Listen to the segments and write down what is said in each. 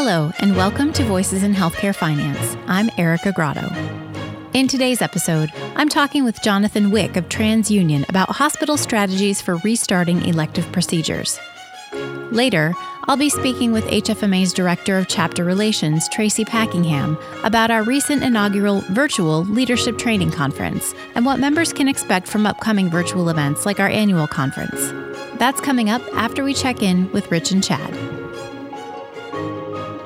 Hello, and welcome to Voices in Healthcare Finance. I'm Erica Grotto. In today's episode, I'm talking with Jonathan Wiik of TransUnion about hospital strategies for restarting elective procedures. Later, I'll be speaking with HFMA's Director of Chapter Relations, Tracy Packingham, about our recent inaugural virtual leadership training conference and what members can expect from upcoming virtual events like our annual conference. That's coming up after we check in with Rich and Chad.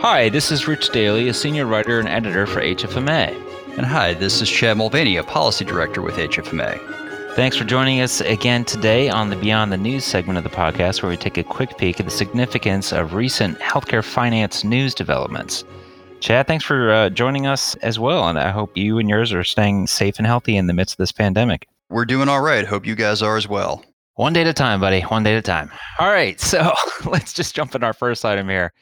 Hi, this is Rich Daly, a senior writer and editor for HFMA. And hi, this is Chad Mulvany, a policy director with HFMA. Thanks for joining us again today on the Beyond the News segment of the podcast, where we take a quick peek at the significance of recent healthcare finance news developments. Chad, thanks for uh, joining us as well, and I hope you and yours are staying safe and healthy in the midst of this pandemic. We're doing all right. Hope you guys are as well. One day at a time, buddy. One day at a time. All right, so let's just jump in our first item here.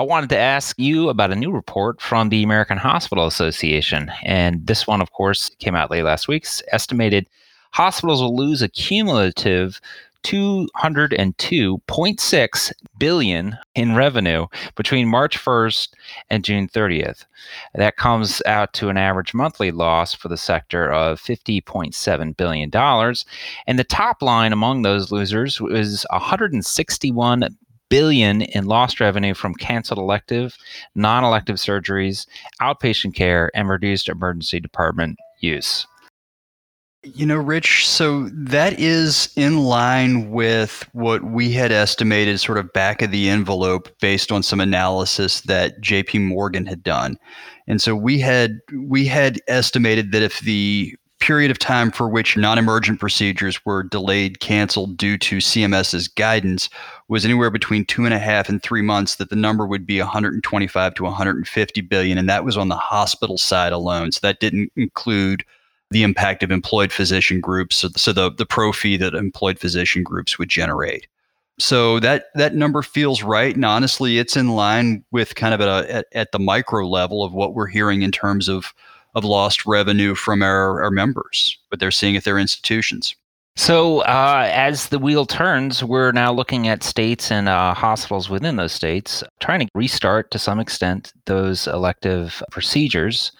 I wanted to ask you about a new report from the American Hospital Association. And this one, of course, came out late last week. Estimated hospitals will lose a cumulative 202.6 billion in revenue between March 1st and June 30th. That comes out to an average monthly loss for the sector of 50.7 billion dollars, and the top line among those losers was 161 billion in lost revenue from canceled elective, non-elective surgeries, outpatient care, and reduced emergency department use. You know, Rich, so that is in line with what we had estimated, sort of back of the envelope, based on some analysis that JP Morgan had done. And so we had we had estimated that if the period of time for which non-emergent procedures were delayed, canceled due to CMS's guidance was anywhere between two and a half and three months, that the number would be 125 to 150 billion, and that was on the hospital side alone. So that didn't include the impact of employed physician groups, so, so the, the pro fee that employed physician groups would generate. So that that number feels right, and honestly, it's in line with kind of a, at, at the micro level of what we're hearing in terms of of lost revenue from our, our members, what they're seeing at their institutions. So, uh, as the wheel turns, we're now looking at states and uh, hospitals within those states trying to restart to some extent those elective procedures.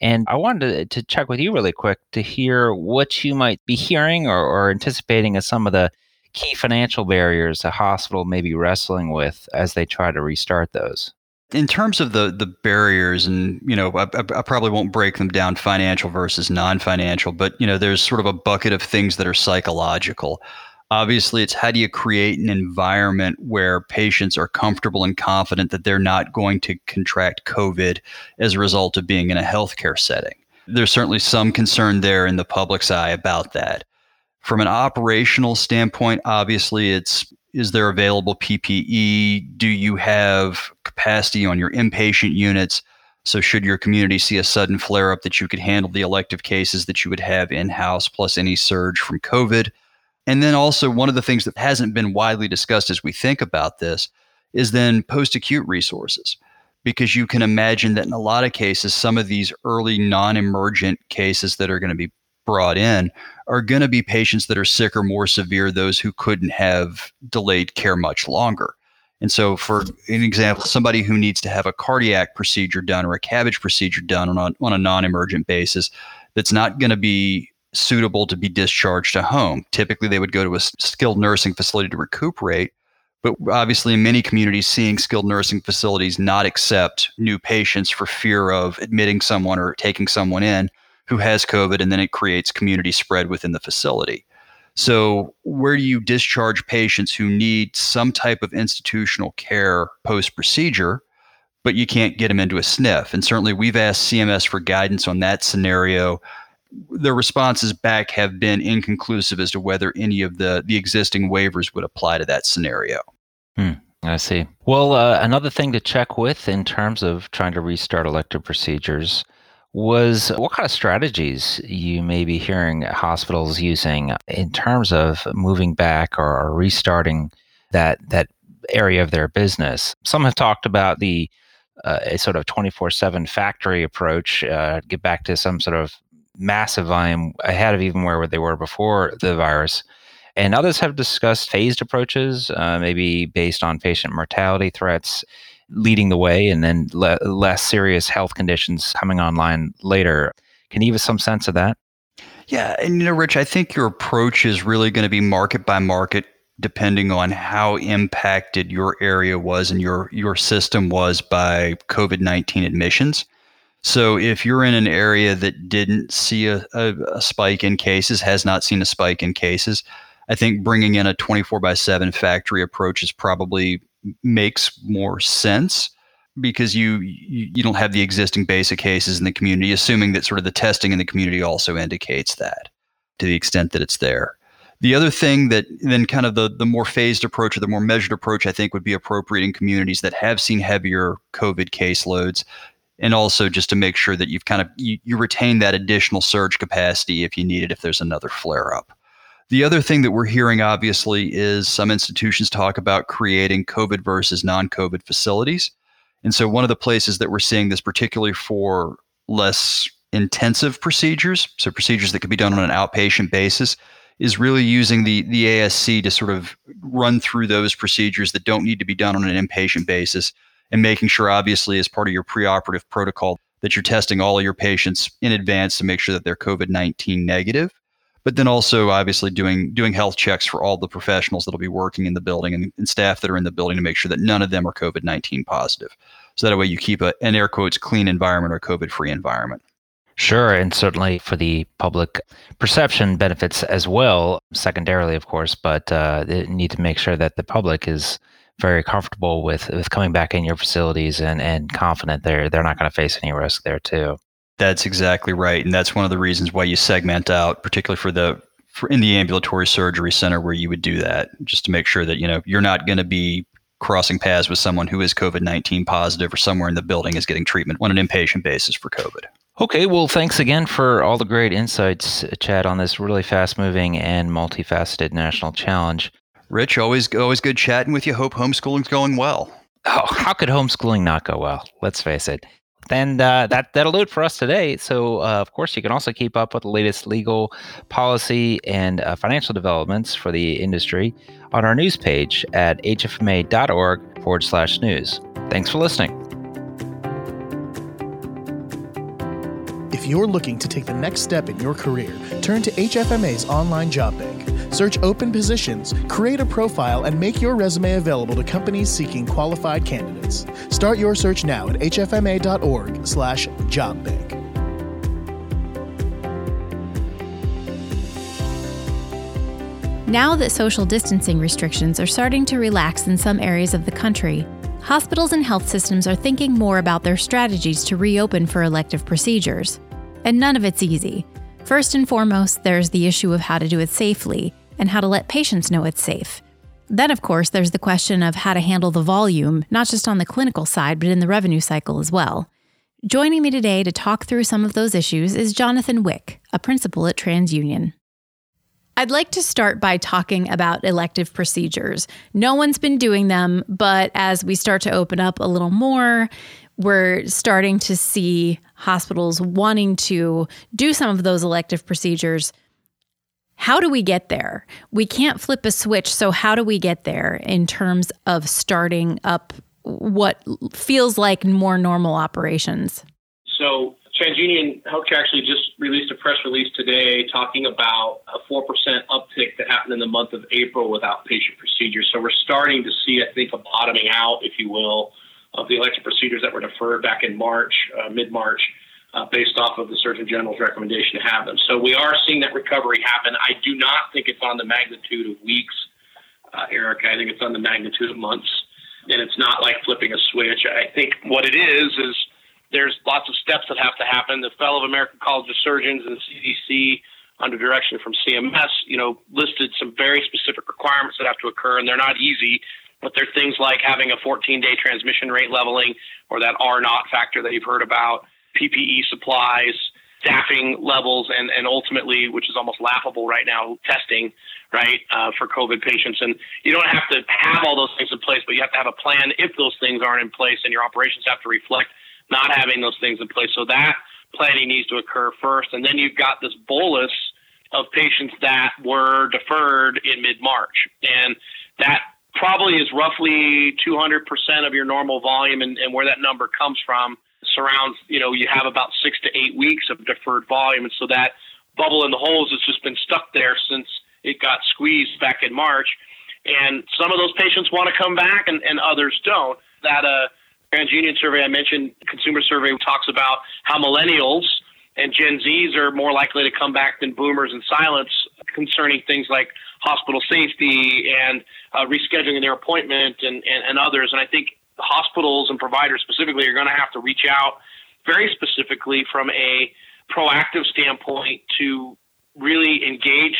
And I wanted to, to check with you really quick to hear what you might be hearing or, or anticipating as some of the key financial barriers a hospital may be wrestling with as they try to restart those. In terms of the the barriers, and you know, I, I probably won't break them down financial versus non-financial, but you know, there's sort of a bucket of things that are psychological. Obviously, it's how do you create an environment where patients are comfortable and confident that they're not going to contract COVID as a result of being in a healthcare setting. There's certainly some concern there in the public's eye about that. From an operational standpoint, obviously, it's is there available PPE? Do you have capacity on your inpatient units? So, should your community see a sudden flare up, that you could handle the elective cases that you would have in house, plus any surge from COVID? And then also, one of the things that hasn't been widely discussed as we think about this is then post acute resources. Because you can imagine that in a lot of cases, some of these early non emergent cases that are going to be brought in are going to be patients that are sick or more severe, those who couldn't have delayed care much longer. And so, for an example, somebody who needs to have a cardiac procedure done or a CABG procedure done on a, on a non emergent basis, that's not going to be suitable to be discharged to home. Typically, they would go to a skilled nursing facility to recuperate. But obviously, in many communities, seeing skilled nursing facilities not accept new patients for fear of admitting someone or taking someone in who has COVID, and then it creates community spread within the facility. So, where do you discharge patients who need some type of institutional care post procedure, but you can't get them into a SNF? And certainly, we've asked CMS for guidance on that scenario the responses back have been inconclusive as to whether any of the the existing waivers would apply to that scenario. Hmm, I see. Well, uh, another thing to check with in terms of trying to restart elective procedures was what kind of strategies you may be hearing hospitals using in terms of moving back or restarting that that area of their business. Some have talked about the uh, a sort of 24/7 factory approach, uh, get back to some sort of massive volume ahead of even where they were before the virus. And others have discussed phased approaches, uh, maybe based on patient mortality threats. Leading the way and then le- less serious health conditions coming online later. Can you give us some sense of that? Yeah, and you know, Rich, I think your approach is really going to be market by market, depending on how impacted your area was and your your system was by COVID nineteen admissions. So if you're in an area that didn't see a, a, a, spike in cases, has not seen a spike in cases, I think bringing in a 24 by 7 factory approach is probably makes more sense because you, you you don't have the existing basic cases in the community, assuming that sort of the testing in the community also indicates that to the extent that it's there. The other thing that then kind of the the more phased approach or the more measured approach I think would be appropriate in communities that have seen heavier COVID caseloads and also just to make sure that you've kind of you, you retain that additional surge capacity if you need it if there's another flare up the other thing that we're hearing obviously is some institutions talk about creating covid versus non-covid facilities and so one of the places that we're seeing this particularly for less intensive procedures so procedures that could be done on an outpatient basis is really using the the ASC to sort of run through those procedures that don't need to be done on an inpatient basis and making sure, obviously, as part of your preoperative protocol, that you're testing all of your patients in advance to make sure that they're COVID 19 negative. But then also, obviously, doing doing health checks for all the professionals that'll be working in the building and, and staff that are in the building to make sure that none of them are COVID 19 positive. So that way you keep a, an air quotes clean environment or COVID free environment. Sure, and certainly for the public perception benefits as well, secondarily, of course, but uh, they need to make sure that the public is very comfortable with with coming back in your facilities and and confident they're they're not going to face any risk there too. That's exactly right, and that's one of the reasons why you segment out, particularly for the for in the ambulatory surgery center where you would do that, just to make sure that you know you're not going to be crossing paths with someone who is COVID nineteen positive or somewhere in the building is getting treatment on an inpatient basis for COVID. Okay, well, thanks again for all the great insights, Chad, on this really fast moving and multifaceted national challenge. Rich, always always good chatting with you. Hope homeschooling's going well. Oh, how could homeschooling not go well? Let's face it. And uh, that that'll do it for us today. So, uh, of course, you can also keep up with the latest legal policy and uh, financial developments for the industry on our news page at hfma.org forward slash news. Thanks for listening. If you're looking to take the next step in your career, turn to HFMA's online job bank. Search open positions, create a profile, and make your resume available to companies seeking qualified candidates. Start your search now at hfma.org/jobbank. Now that social distancing restrictions are starting to relax in some areas of the country, hospitals and health systems are thinking more about their strategies to reopen for elective procedures. And none of it's easy. First and foremost, there's the issue of how to do it safely and how to let patients know it's safe. Then, of course, there's the question of how to handle the volume, not just on the clinical side, but in the revenue cycle as well. Joining me today to talk through some of those issues is Jonathan Wiik, a principal at TransUnion. I'd like to start by talking about elective procedures. No one's been doing them, but as we start to open up a little more, we're starting to see hospitals wanting to do some of those elective procedures. How do we get there? We can't flip a switch. So, how do we get there in terms of starting up what feels like more normal operations? So, TransUnion Healthcare actually just released a press release today talking about a 4% uptick that happened in the month of April with outpatient procedures. So, we're starting to see, I think, a bottoming out, if you will, of the elective procedures that were deferred back in March, uh, mid March, uh, based off of the Surgeon General's recommendation to have them. So we are seeing that recovery happen. I do not think it's on the magnitude of weeks, uh, Eric. I think it's on the magnitude of months. And it's not like flipping a switch. I think what it is is there's lots of steps that have to happen. The Fellow of American College of Surgeons and the CDC, under direction from CMS, you know, listed some very specific requirements that have to occur, and they're not easy but they're things like having a 14 day transmission rate leveling or that R naught factor that you've heard about, PPE supplies, staffing levels, and, and ultimately, which is almost laughable right now, testing, right, uh, for COVID patients. And you don't have to have all those things in place, but you have to have a plan if those things aren't in place, and your operations have to reflect not having those things in place. So that planning needs to occur first. And then you've got this bolus of patients that were deferred in mid March. And that probably is roughly 200% of your normal volume, and, and where that number comes from surrounds, you know, you have about six to eight weeks of deferred volume. And so that bubble in the holes has just been stuck there since it got squeezed back in March. And some of those patients want to come back and, and others don't. That uh, TransUnion survey I mentioned, consumer survey, talks about how millennials and Gen Zs are more likely to come back than boomers and silence concerning things like hospital safety and uh, rescheduling their appointment and, and, and others. And I think hospitals and providers specifically are going to have to reach out very specifically from a proactive standpoint to really engage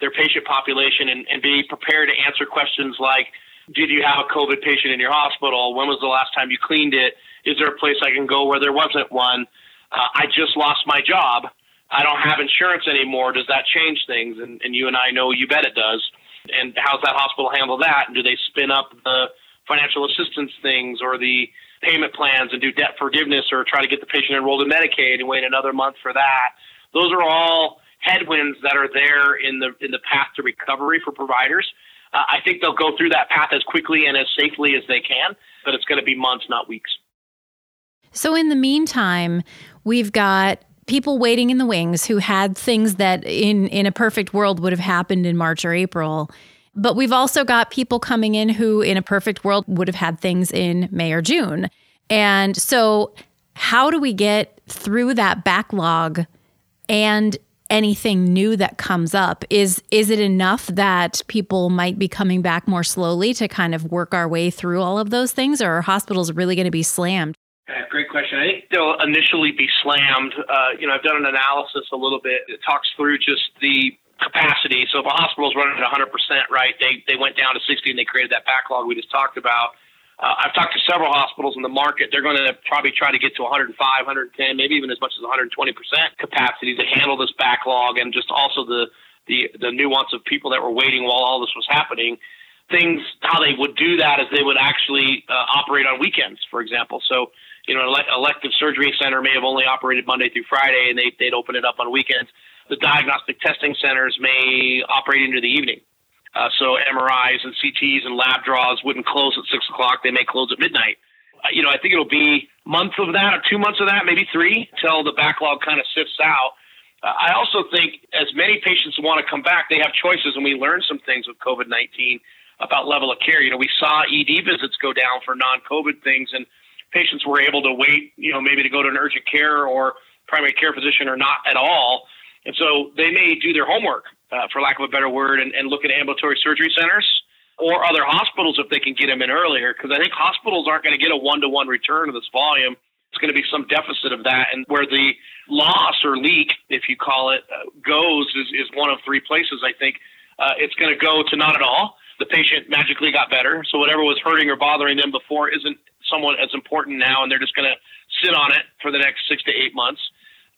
their patient population and, and be prepared to answer questions like Did you have a COVID patient in your hospital? When was the last time you cleaned it? Is there a place I can go where there wasn't one? Uh, I just lost my job. I don't have insurance anymore. Does that change things? And, and you and I know you bet it does. And how's that hospital handle that? And do they spin up the financial assistance things or the payment plans and do debt forgiveness or try to get the patient enrolled in Medicaid and wait another month for that? Those are all headwinds that are there in the in the path to recovery for providers. Uh, I think they'll go through that path as quickly and as safely as they can, but it's going to be months, not weeks. So in the meantime, we've got people waiting in the wings who had things that in in a perfect world would have happened in March or April. But we've also got people coming in who in a perfect world would have had things in May or June. And so how do we get through that backlog and anything new that comes up is is it enough that people might be coming back more slowly to kind of work our way through all of those things or are hospitals really going to be slammed great question. I think they'll initially be slammed. Uh, you know, I've done an analysis a little bit. It talks through just the capacity. So if a hospital is running at 100%, right, they, they went down to 60 and they created that backlog we just talked about. Uh, I've talked to several hospitals in the market. They're going to probably try to get to 105, 110, maybe even as much as 120% capacity to handle this backlog and just also the, the, the nuance of people that were waiting while all this was happening things how they would do that is they would actually uh, operate on weekends, for example. So you know, an elective surgery center may have only operated Monday through Friday, and they, they'd open it up on weekends. The diagnostic testing centers may operate into the evening. Uh, so MRIs and CTs and lab draws wouldn't close at six o'clock. They may close at midnight. Uh, you know, I think it'll be months of that or two months of that, maybe three, until the backlog kind of sifts out. Uh, I also think as many patients want to come back, they have choices, and we learned some things with COVID 19 about level of care. You know, we saw ED visits go down for non COVID things, and patients were able to wait, you know, maybe to go to an urgent care or primary care physician or not at all. And so they may do their homework, uh, for lack of a better word, and, and look at ambulatory surgery centers or other hospitals if they can get them in earlier. Because I think hospitals aren't going to get a one to one return of this volume. It's going to be some deficit of that. And where the loss or leak, if you call it, uh, goes is, is one of three places, I think. Uh, it's going to go to not at all. The patient magically got better. So whatever was hurting or bothering them before isn't somewhat as important now, and they're just going to sit on it for the next six to eight months.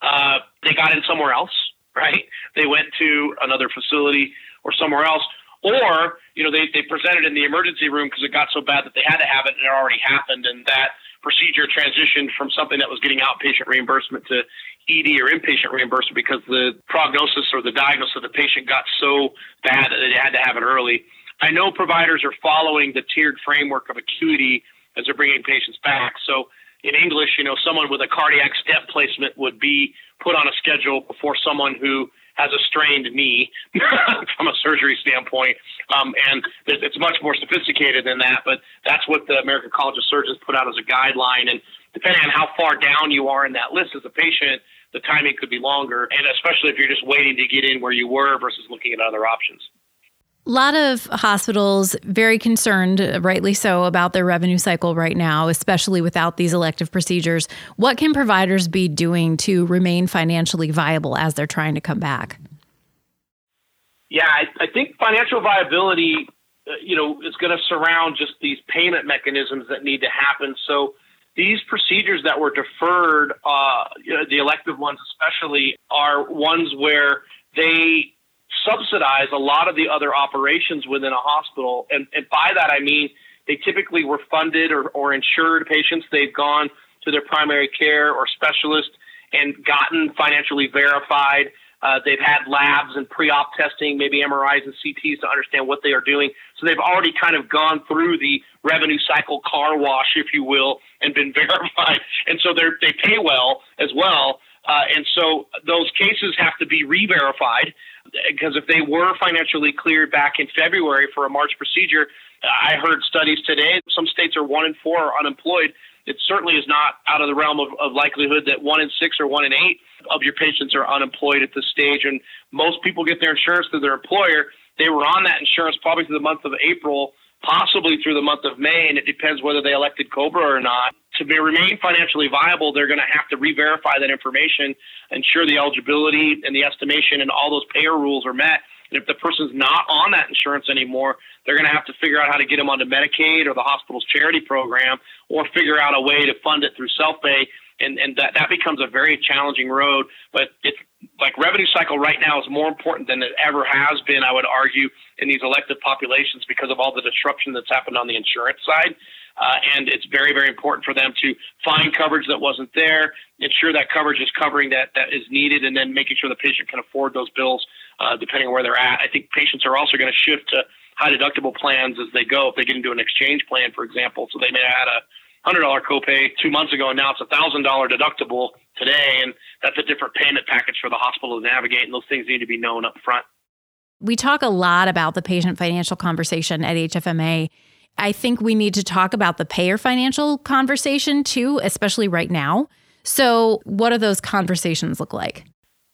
Uh, they got in somewhere else, right? They went to another facility or somewhere else, or you know they they presented in the emergency room because it got so bad that they had to have it, and it already happened, and that procedure transitioned from something that was getting outpatient reimbursement to ED or inpatient reimbursement because the prognosis or the diagnosis of the patient got so bad that they had to have it early. I know providers are following the tiered framework of acuity as they're bringing patients back. So in English, you know, someone with a cardiac stent placement would be put on a schedule before someone who has a strained knee from a surgery standpoint. Um, and it's much more sophisticated than that, but that's what the American College of Surgeons put out as a guideline. And depending on how far down you are in that list as a patient, the timing could be longer. And especially if you're just waiting to get in where you were versus looking at other options. A lot of hospitals very concerned, rightly so, about their revenue cycle right now, especially without these elective procedures. What can providers be doing to remain financially viable as they're trying to come back? Yeah, I, I think financial viability, uh, you know, is going to surround just these payment mechanisms that need to happen. So these procedures that were deferred, uh, you know, the elective ones especially, are ones where they subsidize a lot of the other operations within a hospital. And, and by that, I mean they typically were funded or, or insured patients. They've gone to their primary care or specialist and gotten financially verified Uh, they've had labs and pre-op testing, maybe MRIs and CTs to understand what they are doing. So they've already kind of gone through the revenue cycle car wash, if you will, and been verified. And so they they pay well as well. Uh, and so those cases have to be re-verified because if they were financially cleared back in February for a March procedure, I heard studies today. Some states are one in four are unemployed it certainly is not out of the realm of, of likelihood that one in six or one in eight of your patients are unemployed at this stage. And most people get their insurance through their employer. They were on that insurance probably through the month of April, possibly through the month of May, and it depends whether they elected COBRA or not. To be, remain financially viable, they're going to have to re-verify that information, ensure the eligibility and the estimation and all those payer rules are met. And if the person's not on that insurance anymore, they're going to have to figure out how to get them onto Medicaid or the hospital's charity program or figure out a way to fund it through self pay. And, and that, that becomes a very challenging road. But it's like revenue cycle right now is more important than it ever has been, I would argue, in these elective populations because of all the disruption that's happened on the insurance side. Uh, and it's very, very important for them to find coverage that wasn't there, ensure that coverage is covering that that is needed, and then making sure the patient can afford those bills uh, depending on where they're at. I think patients are also going to shift to high deductible plans as they go. If they get into an exchange plan, for example, so they may have had a hundred dollar copay two months ago, and now it's a thousand dollar deductible today, and that's a different payment package for the hospital to navigate. And those things need to be known up front. We talk a lot about the patient financial conversation at HFMA. I think we need to talk about the payer financial conversation too, especially right now. So, what do those conversations look like?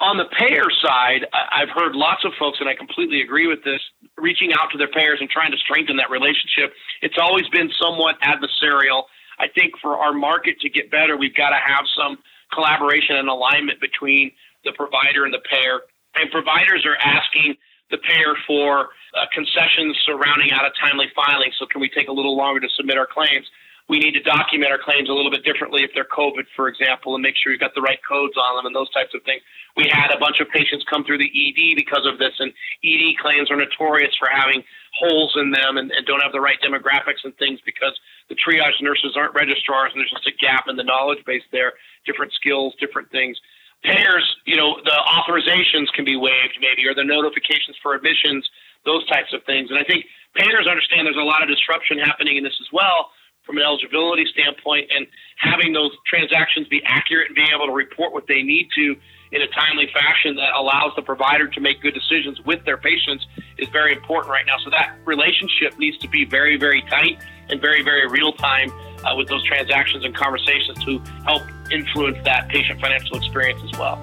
On the payer side, I've heard lots of folks, and I completely agree with this, reaching out to their payers and trying to strengthen that relationship. It's always been somewhat adversarial. I think for our market to get better, we've got to have some collaboration and alignment between the provider and the payer. And providers are asking the payer for uh, concessions surrounding out of timely filing. So, can we take a little longer to submit our claims? we need to document our claims a little bit differently if they're COVID, for example, and make sure you've got the right codes on them and those types of things. We had a bunch of patients come through the ED because of this, and ED claims are notorious for having holes in them and, and don't have the right demographics and things because the triage nurses aren't registrars and there's just a gap in the knowledge base there, different skills, different things. Payers, you know, the authorizations can be waived maybe, or the notifications for admissions, those types of things. And I think payers understand there's a lot of disruption happening in this as well from an eligibility standpoint and having those transactions be accurate and being able to report what they need to in a timely fashion that allows the provider to make good decisions with their patients is very important right now. So that relationship needs to be very, very tight and very, very real time uh, with those transactions and conversations to help influence that patient financial experience as well.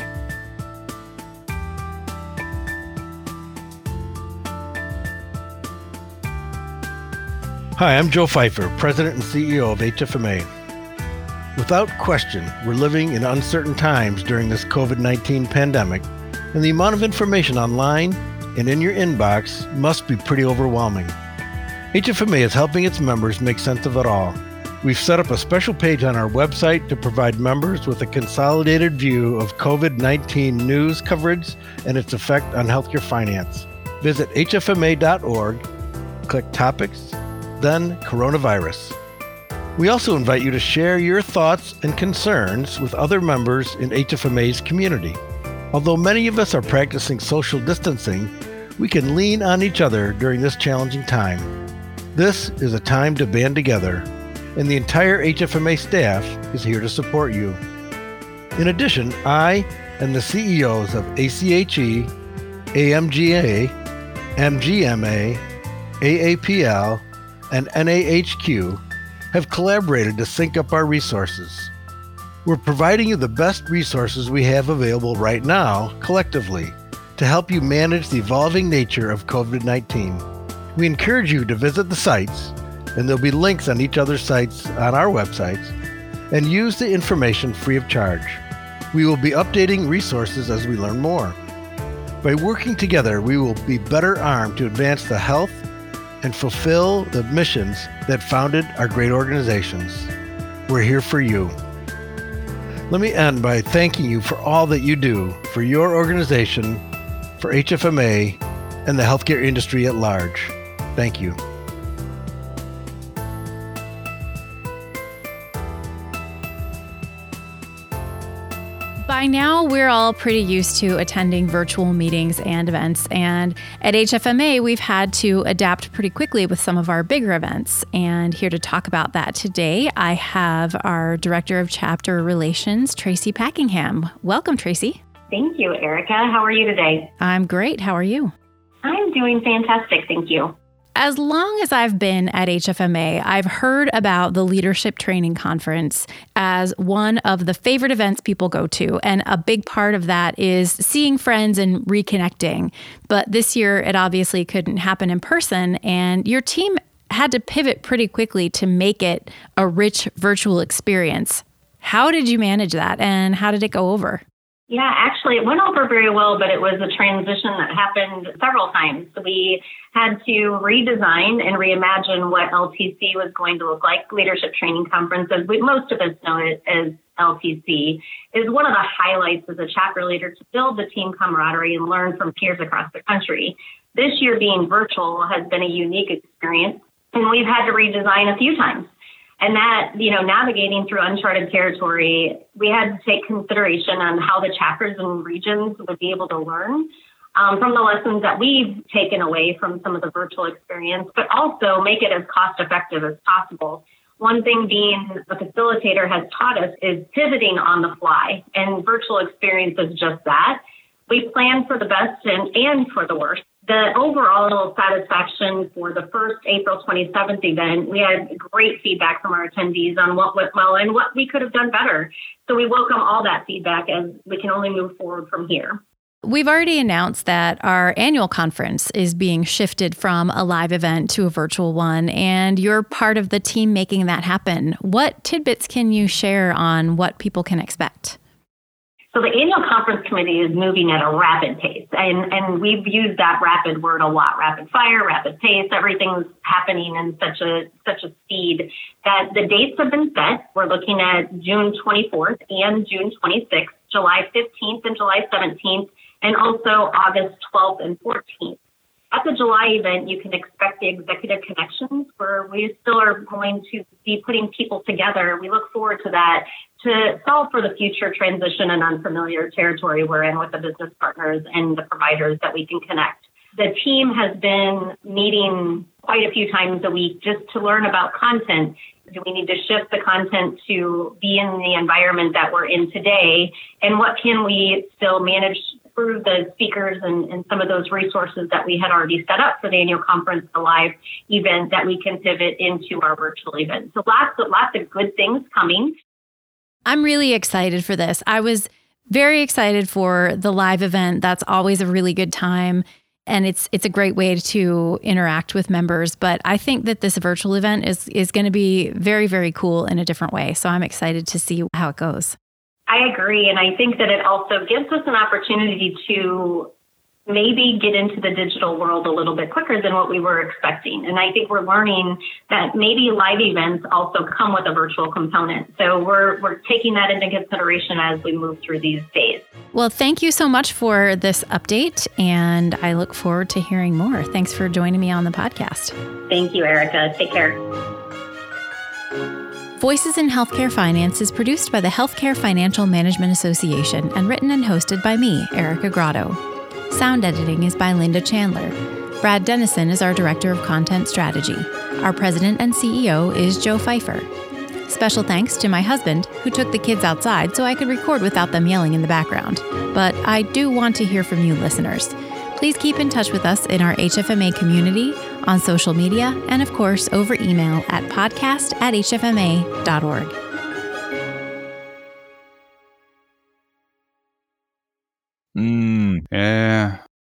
Hi, I'm Joe Fifer, President and CEO of HFMA. Without question, we're living in uncertain times during this COVID 19 pandemic, and the amount of information online and in your inbox must be pretty overwhelming. HFMA is helping its members make sense of it all. We've set up a special page on our website to provide members with a consolidated view of COVID 19 news coverage and its effect on healthcare finance. Visit hfma.org, click Topics, then coronavirus. We also invite you to share your thoughts and concerns with other members in HFMA's community. Although many of us are practicing social distancing, we can lean on each other during this challenging time. This is a time to band together, and the entire HFMA staff is here to support you. In addition, I and the CEOs of ACHE, AMGA, MGMA, AAPL, and NAHQ have collaborated to sync up our resources. We're providing you the best resources we have available right now, collectively, to help you manage the evolving nature of COVID 19. We encourage you to visit the sites, and there'll be links on each other's sites on our websites, and use the information free of charge. We will be updating resources as we learn more. By working together, we will be better armed to advance the health and fulfill the missions that founded our great organizations. We're here for you. Let me end by thanking you for all that you do for your organization, for HFMA, and the healthcare industry at large. Thank you. By now, we're all pretty used to attending virtual meetings and events. And at HFMA, we've had to adapt pretty quickly with some of our bigger events. And here to talk about that today, I have our Director of Chapter Relations, Tracy Packingham. Welcome, Tracy. Thank you, Erica. How are you today? I'm great. How are you? I'm doing fantastic. Thank you. As long as I've been at HFMA, I've heard about the Leadership Training Conference as one of the favorite events people go to. And a big part of that is seeing friends and reconnecting. But this year, it obviously couldn't happen in person. And your team had to pivot pretty quickly to make it a rich virtual experience. How did you manage that and how did it go over? Yeah, actually, it went over very well, but it was a transition that happened several times. We had to redesign and reimagine what LTC was going to look like. Leadership Training Conference, as we, most of us know it as LTC, is one of the highlights as a chapter leader to build the team camaraderie and learn from peers across the country. This year being virtual has been a unique experience, and we've had to redesign a few times. And that, you know, navigating through uncharted territory, we had to take consideration on how the chapters and regions would be able to learn um, from the lessons that we've taken away from some of the virtual experience, but also make it as cost effective as possible. One thing being the facilitator has taught us is pivoting on the fly, and virtual experience is just that. We plan for the best and, and for the worst the overall satisfaction for the first April 27th event, we had great feedback from our attendees on what went well and what we could have done better. So we welcome all that feedback as we can only move forward from here. We've already announced that our annual conference is being shifted from a live event to a virtual one, and you're part of the team making that happen. What tidbits can you share on what people can expect? So the annual conference committee is moving at a rapid pace, and, and we've used that rapid word a lot: rapid fire, rapid pace. Everything's happening in such a such a speed that the dates have been set. We're looking at June 24th and June 26th, July 15th and July 17th, and also August 12th and 14th. At the July event, you can expect the executive connections where we still are going to be putting people together. We look forward to that to solve for the future transition and unfamiliar territory we're in with the business partners and the providers that we can connect. The team has been meeting quite a few times a week just to learn about content. Do we need to shift the content to be in the environment that we're in today? And what can we still manage through the speakers and, and some of those resources that we had already set up for the annual conference, the live event that we can pivot into our virtual event. So lots of, lots of good things coming. I'm really excited for this. I was very excited for the live event. That's always a really good time and it's it's a great way to interact with members, but I think that this virtual event is is going to be very very cool in a different way. So I'm excited to see how it goes. I agree. And I think that it also gives us an opportunity to maybe get into the digital world a little bit quicker than what we were expecting. And I think we're learning that maybe live events also come with a virtual component. So we're, we're taking that into consideration as we move through these days. Well, thank you so much for this update. And I look forward to hearing more. Thanks for joining me on the podcast. Thank you, Erica. Take care. Voices in Healthcare Finance is produced by the Healthcare Financial Management Association and written and hosted by me, Erica Grotto. Sound editing is by Linda Chandler. Brad Dennison is our Director of Content Strategy. Our President and CEO is Joe Fifer. Special thanks to my husband, who took the kids outside so I could record without them yelling in the background. But I do want to hear from you listeners. Please keep in touch with us in our HFMA community, on social media, and of course over email at podcast at hfma.org.